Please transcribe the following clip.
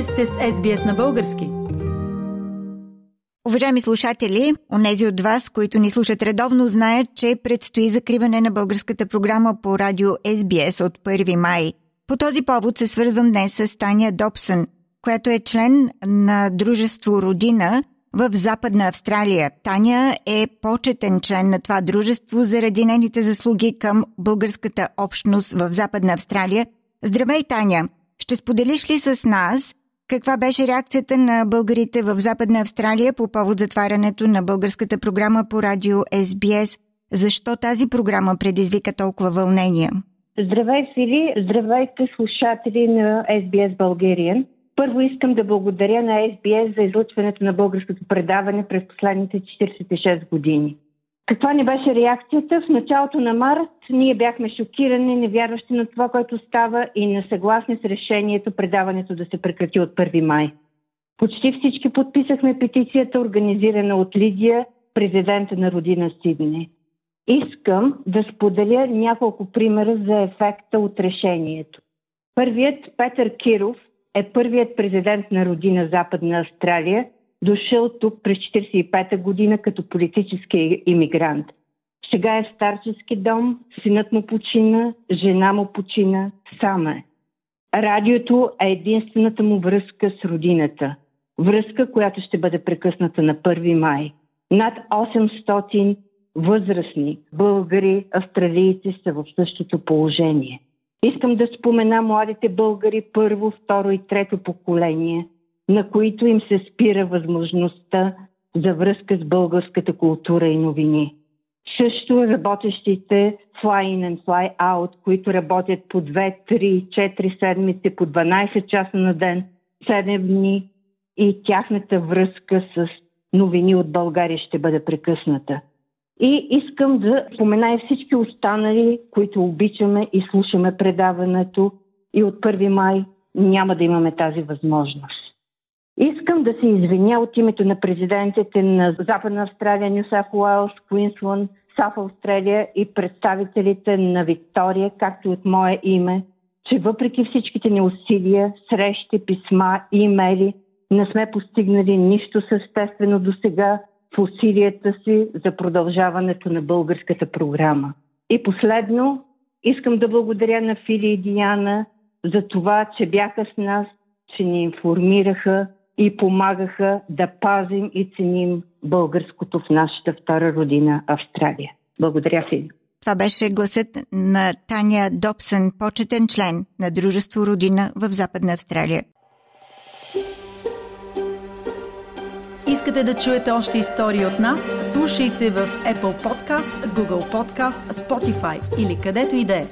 Вие сте с SBS на български. Уважаеми слушатели, онези от вас, които ни слушат редовно, знаят, че предстои закриване на българската програма по радио SBS от 1 май. По този повод се свързвам днес с Таня Добсън, която е член на Дружество Родина в Западна Австралия. Таня е почетен член на това дружество заради нейните заслуги към българската общност в Западна Австралия. Здравей, Таня! Ще споделиш ли с нас каква беше реакцията на българите в Западна Австралия по повод затварянето на българската програма по радио SBS? Защо тази програма предизвика толкова вълнения? Здравей, Фили! Здравейте, слушатели на SBS Bulgarian! Първо искам да благодаря на SBS за излъчването на българското предаване през последните 46 години. Каква ни беше реакцията? В началото на март ние бяхме шокирани, невярващи на това, което става и несъгласни с решението предаването да се прекрати от 1 май. Почти всички подписахме петицията, организирана от Лидия, президента на родина Сидни. Искам да споделя няколко примера за ефекта от решението. Първият, Петър Киров, е първият президент на родина Западна Австралия – дошъл тук през 1945 година като политически иммигрант. Сега е в старчески дом, синът му почина, жена му почина, сам е. Радиото е единствената му връзка с родината. Връзка, която ще бъде прекъсната на 1 май. Над 800 възрастни българи, австралийци са в същото положение. Искам да спомена младите българи първо, второ и трето поколение – на които им се спира възможността за връзка с българската култура и новини. Също работещите fly in and fly out, които работят по 2, 3, 4 седмици, по 12 часа на ден, 7 дни и тяхната връзка с новини от България ще бъде прекъсната. И искам да спомена и всички останали, които обичаме и слушаме предаването и от 1 май няма да имаме тази възможност. Искам да се извиня от името на президентите на Западна Австралия, Нью Саф Уелс, Куинсланд, Саф Австралия и представителите на Виктория, както и от мое име, че въпреки всичките ни усилия, срещи, писма, имейли, не сме постигнали нищо съществено до сега в усилията си за продължаването на българската програма. И последно, искам да благодаря на Фили и Диана за това, че бяха с нас, че ни информираха и помагаха да пазим и ценим българското в нашата втора родина Австралия. Благодаря ви. Това беше гласът на Таня Добсън, почетен член на Дружество Родина в Западна Австралия. Искате да чуете още истории от нас? Слушайте в Apple Podcast, Google Podcast, Spotify или където и да е.